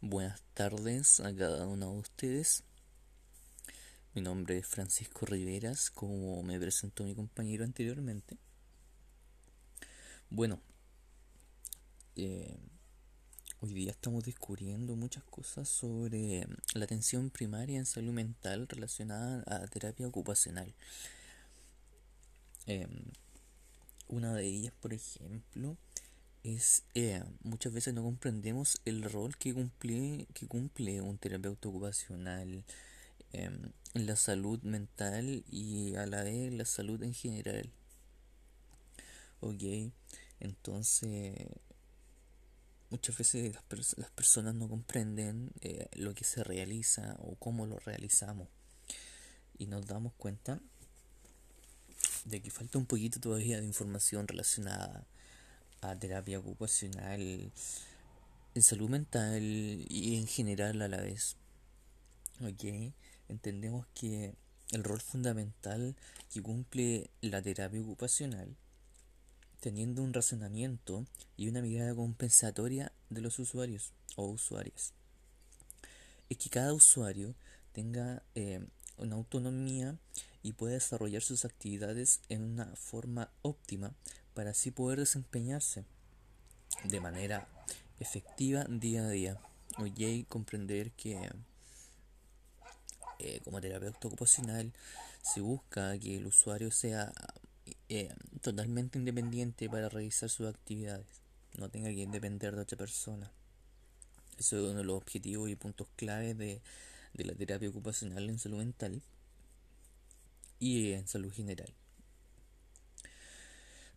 Buenas tardes a cada uno de ustedes. Mi nombre es Francisco Riveras, como me presentó mi compañero anteriormente. Bueno, eh, hoy día estamos descubriendo muchas cosas sobre la atención primaria en salud mental relacionada a terapia ocupacional. Em, una de ellas, por ejemplo, es eh, muchas veces no comprendemos el rol que cumple, que cumple un terapeuta ocupacional em, en la salud mental y a la vez la salud en general. Ok, entonces muchas veces las, personas no comprenden eh, lo que se realiza o cómo lo realizamos y nos damos cuenta de que falta un poquito todavía de información relacionada a terapia ocupacional en salud mental y en general a la vez. Ok, entendemos que el rol fundamental que cumple la terapia ocupacional, teniendo un razonamiento y una mirada compensatoria de los usuarios o usuarias, es que cada usuario tenga eh, una autonomía y pueda desarrollar sus actividades en una forma óptima para así poder desempeñarse de manera efectiva día a día. Oye, comprender que eh, como terapeuta ocupacional se busca que el usuario sea eh, totalmente independiente para realizar sus actividades, no tenga que depender de otra persona. Eso es uno de los objetivos y puntos clave de, de la terapia ocupacional en salud mental y en salud general.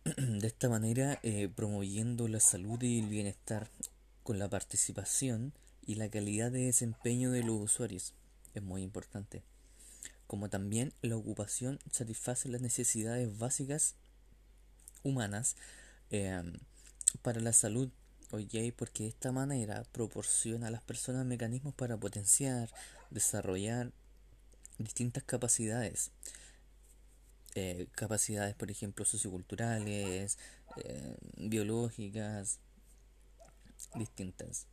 de esta manera eh, promoviendo la salud y el bienestar con la participación y la calidad de desempeño de los usuarios. Es muy importante. Como también la ocupación satisface las necesidades básicas humanas em, para la salud, oye, porque de esta manera proporciona a las personas mecanismos para potenciar, desarrollar distintas capacidades eh, capacidades, por ejemplo, socioculturales, eh, biológicas, distintas.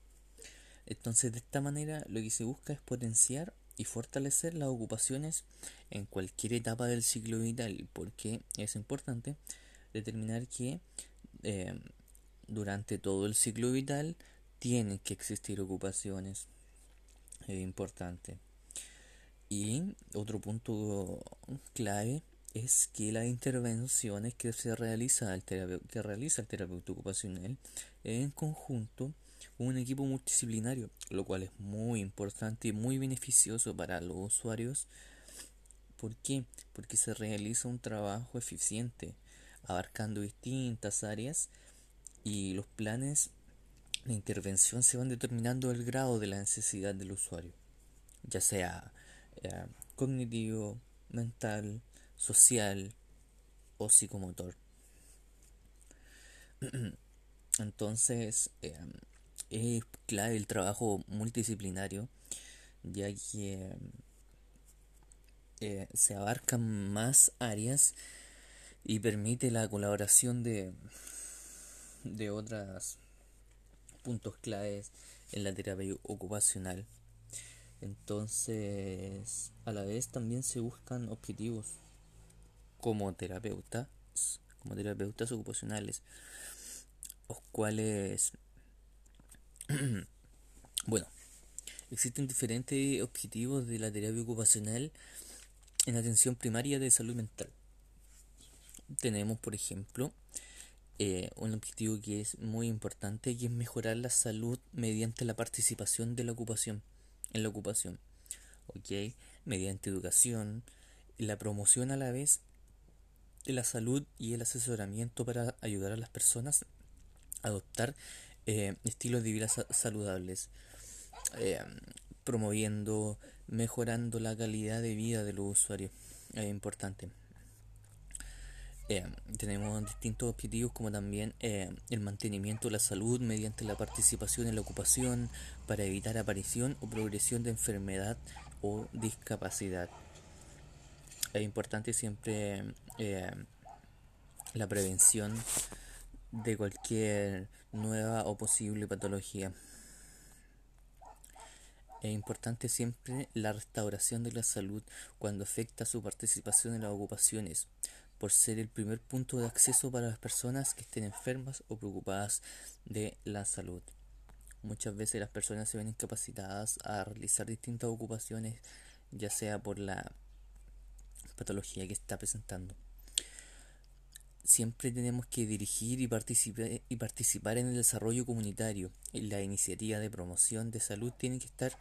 Entonces, de esta manera, lo que se busca es potenciar y fortalecer las ocupaciones en cualquier etapa del ciclo vital, porque es importante determinar que eh, durante todo el ciclo vital tienen que existir ocupaciones. Es importante. Y otro punto clave es que las intervenciones que se realiza el que realiza el terapeuta ocupacional en conjunto con un equipo multidisciplinario, lo cual es muy importante y muy beneficioso para los usuarios. ¿Por qué? Porque se realiza un trabajo eficiente, abarcando distintas áreas y los planes de intervención se van determinando el grado de la necesidad del usuario, ya sea eh, cognitivo, mental, social o psicomotor. Entonces, em, es clave el trabajo multidisciplinario, ya que eh, se abarcan más áreas y permite la colaboración de, de otros puntos claves en la terapia ocupacional. Entonces, a la vez también se buscan objetivos como terapeutas, como terapeutas ocupacionales, los cuales, bueno, existen diferentes objetivos de la terapia ocupacional en atención primaria de salud mental. Tenemos, por ejemplo, eh, un objetivo que es muy importante y es mejorar la salud mediante la participación de la ocupación en la ocupación, ¿ok? Mediante educación, la promoción a la vez la salud y el asesoramiento para ayudar a las personas a adoptar eh, estilos de vida saludables, eh, promoviendo, mejorando la calidad de vida de los usuarios. Es importante. Eh, tenemos distintos objetivos como también el mantenimiento de la salud mediante la participación en la ocupación para evitar aparición o progresión de enfermedad o discapacidad es importante siempre eh, la prevención de cualquier nueva o posible patología. Es importante siempre la restauración de la salud cuando afecta su participación en las ocupaciones, por ser el primer punto de acceso para las personas que estén enfermas o preocupadas de la salud. Muchas veces las personas se ven incapacitadas a realizar distintas ocupaciones, ya sea por la patología que está presentando. Siempre tenemos que dirigir y participar, y participar en el desarrollo comunitario. La iniciativa de promoción de salud tiene que estar,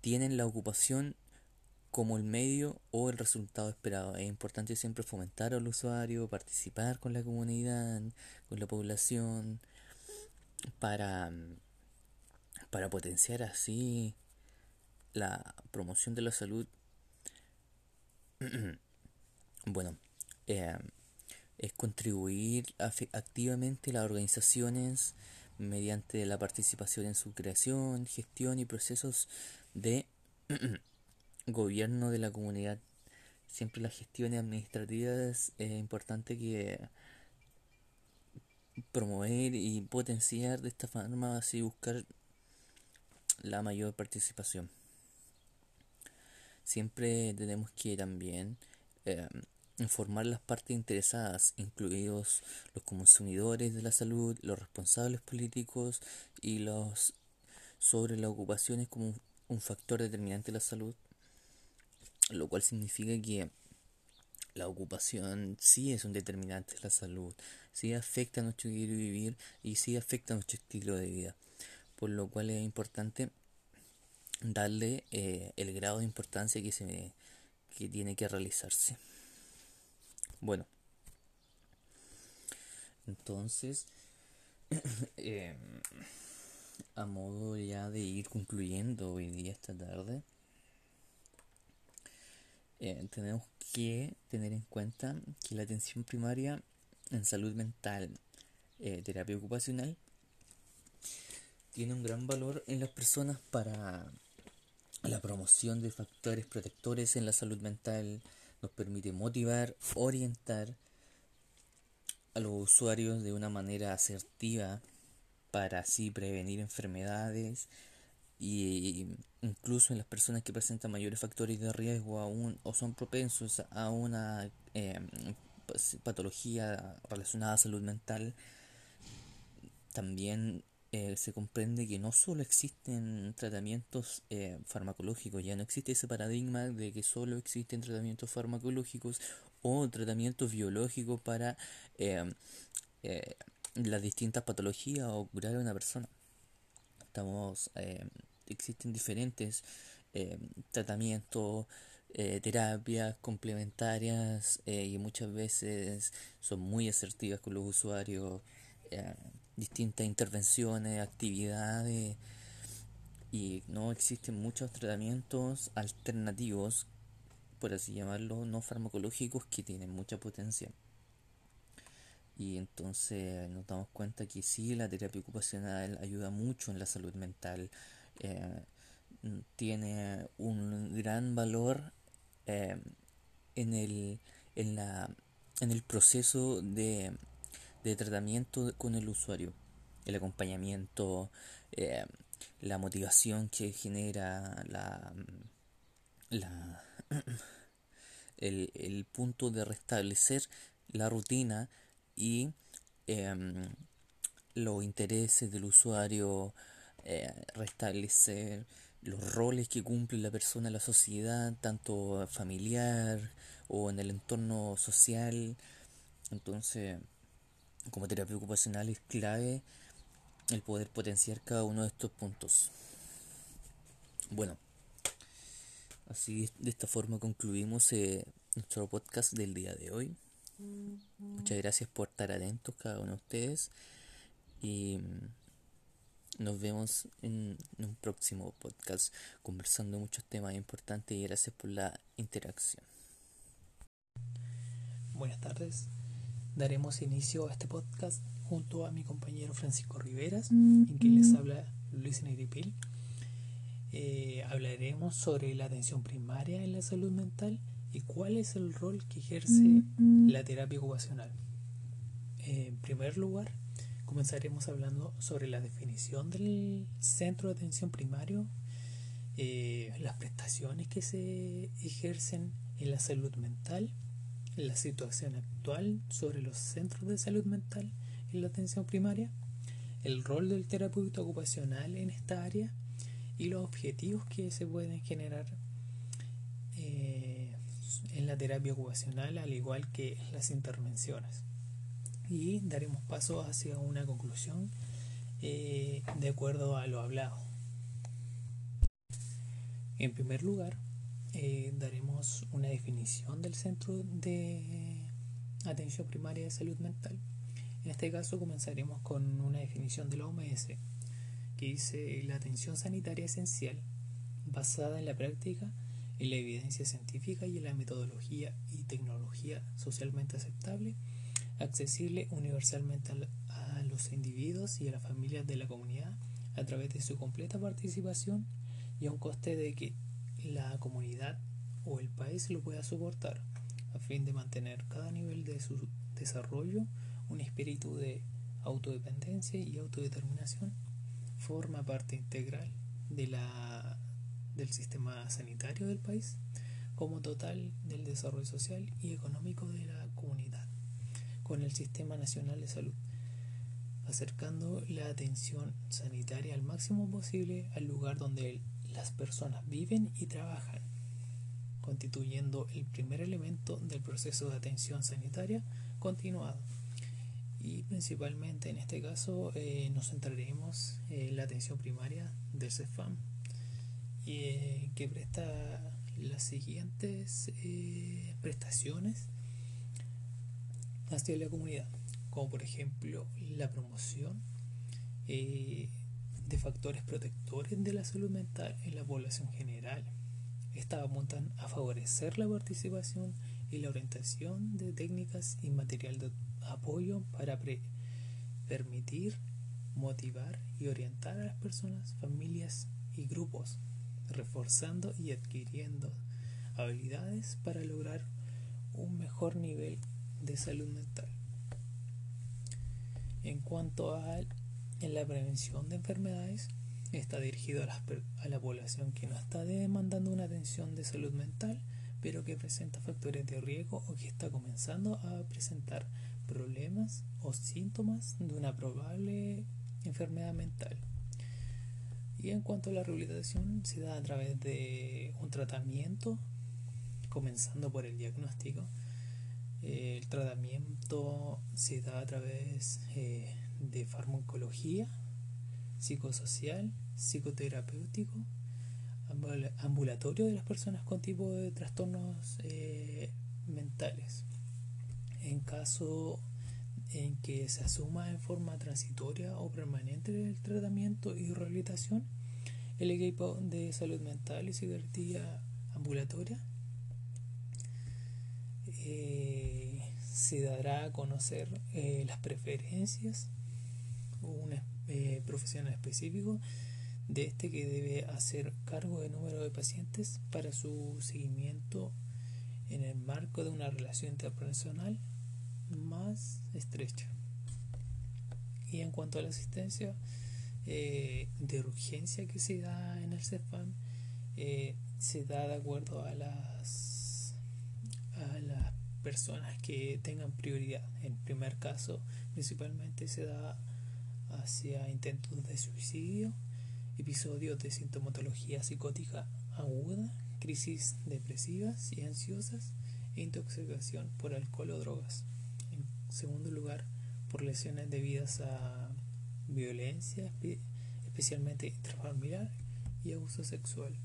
tienen la ocupación como el medio o el resultado esperado. Es importante siempre fomentar al usuario, participar con la comunidad, con la población, para, para potenciar así la promoción de la salud. bueno, eh, es contribuir activamente las organizaciones mediante la participación en su creación, gestión y procesos de gobierno de la comunidad. Siempre las gestiones administrativas es importante que promover y potenciar de esta forma así buscar la mayor participación. Siempre tenemos que también eh, informar las partes interesadas, incluidos los consumidores de la salud, los responsables políticos y los sobre las ocupaciones como un factor determinante de la salud, lo cual significa que la ocupación sí es un determinante de la salud, sí afecta a nuestro vivir y sí afecta a nuestro estilo de vida, por lo cual es importante darle eh, el grado de importancia que se que tiene que realizarse. Bueno, entonces, em, a modo ya de ir concluyendo hoy día, esta tarde, eh, tenemos que tener en cuenta que la atención primaria en salud mental, eh, terapia ocupacional, tiene un gran valor en las personas para la promoción de factores protectores en la salud mental, nos permite motivar, orientar a los usuarios de una manera asertiva para así prevenir enfermedades y incluso en las personas que presentan mayores factores de riesgo o son propensos a una pues, patología relacionada a salud mental también eh, se comprende que no solo existen tratamientos eh, farmacológicos, ya no existe ese paradigma de que solo existen tratamientos farmacológicos o tratamientos biológicos para eh, las distintas patologías o curar a una persona. Estamos, existen diferentes tratamientos, terapias complementarias y muchas veces son muy asertivas con los usuarios distintas intervenciones, actividades y no existen muchos tratamientos alternativos, por así llamarlo, no farmacológicos que tienen mucha potencia. Y entonces nos damos cuenta que sí, la terapia ocupacional ayuda mucho en la salud mental, eh, tiene un gran valor eh, en, el, en, la, en el proceso de de tratamiento con el usuario. El acompañamiento, eh, la motivación que genera, la, la el, punto de restablecer la rutina y em, los intereses del usuario, eh, restablecer los roles que cumple la persona en la sociedad, tanto familiar o en el entorno social. Entonces, como terapia ocupacional es clave el poder potenciar cada uno de estos puntos. Bueno, así de esta forma concluimos eh, nuestro podcast del día de hoy. Muchas gracias por estar atentos cada uno de ustedes y mm, nos vemos en un próximo podcast conversando muchos temas importantes y gracias por la interacción. Buenas tardes daremos inicio a este podcast junto a mi compañero Francisco Riveras, en quien les habla Luis Negripil. Eh, hablaremos sobre la atención primaria en la salud mental y cuál es el rol que ejerce la terapia ocupacional. en primer lugar, comenzaremos hablando sobre la definición del centro de atención primario eh, las prestaciones que se ejercen en la salud mental, la situación actual sobre los centros de salud mental en la atención primaria, el rol del terapeuta ocupacional en esta área y los objetivos que se pueden generar eh, en la terapia ocupacional, al igual que las intervenciones. Y daremos paso hacia una conclusión eh, de acuerdo a lo hablado. En primer lugar, eh, daremos una definición del Centro de Atención Primaria de Salud Mental. En este caso comenzaremos con una definición de la OMS que dice la atención sanitaria esencial basada en la práctica, en la evidencia científica y en la metodología y tecnología socialmente aceptable, accesible universalmente a los individuos y a las familias de la comunidad a través de su completa participación y a un coste de que la comunidad o el país lo pueda soportar a fin de mantener cada nivel de su desarrollo un espíritu de autodependencia y autodeterminación. Forma parte integral de la, del sistema sanitario del país como total del desarrollo social y económico de la comunidad con el Sistema Nacional de Salud, acercando la atención sanitaria al máximo posible al lugar donde las personas viven y trabajan, constituyendo el primer elemento del proceso de atención sanitaria continuado. Y principalmente en este caso eh, nos centraremos en la atención primaria del CEFAM, eh, que presta las siguientes eh, prestaciones hacia la comunidad, como por ejemplo la promoción de factores protectores de la salud mental en la población general. Estas apuntan a favorecer la participación y la orientación de técnicas y material de apoyo para permitir, motivar y orientar a las personas, familias y grupos, reforzando y adquiriendo habilidades para lograr un mejor nivel de salud mental. En cuanto a en la prevención de enfermedades está dirigido a a la, población que no está demandando una atención de salud mental, pero que presenta factores de riesgo o que está comenzando a presentar problemas o síntomas de una probable enfermedad mental. Y en cuanto a la rehabilitación, se da a través de un tratamiento, comenzando por el diagnóstico. El tratamiento se da a través eh, de farmacología, psicosocial, psicoterapéutico, ambulatorio de las personas con tipo de trastornos eh, mentales. En caso en que se asuma en forma transitoria o permanente el tratamiento y rehabilitación, el equipo de salud mental y psiquiatría ambulatoria eh, se dará a conocer eh, las preferencias profesional específico de este que debe hacer cargo de número de pacientes para su seguimiento en el marco de una relación interpersonal más estrecha. Y en cuanto a la asistencia eh, de urgencia que se da en el CEFAM, eh, se da de acuerdo a las, a las personas que tengan prioridad. En primer caso, principalmente se da hacia intentos de suicidio, episodios de sintomatología psicótica aguda, crisis depresivas y ansiosas e intoxicación por alcohol o drogas. En segundo lugar, por lesiones debidas a violencia, especialmente intrafamiliar y abuso sexual.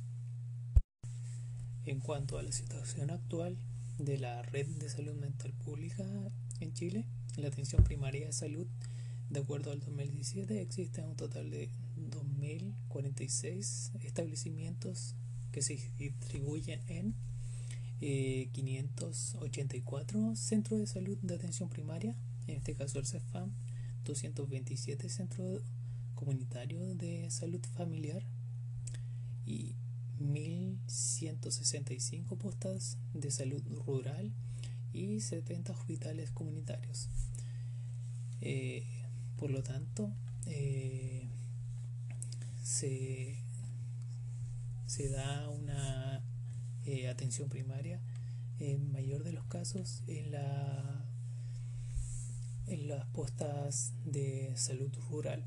En cuanto a la situación actual de la red de salud mental pública en Chile, la atención primaria de salud de acuerdo al 2017, existen un total de 2.046 establecimientos que se distribuyen en 584 eh, centros de salud de atención primaria, en este caso el CEFAM, 227 centros comunitarios de salud familiar y 1.165 postas de salud rural y 70 hospitales comunitarios. Eh, por lo tanto, eh, se, se da una eh, atención primaria en mayor de los casos en en las postas de salud rural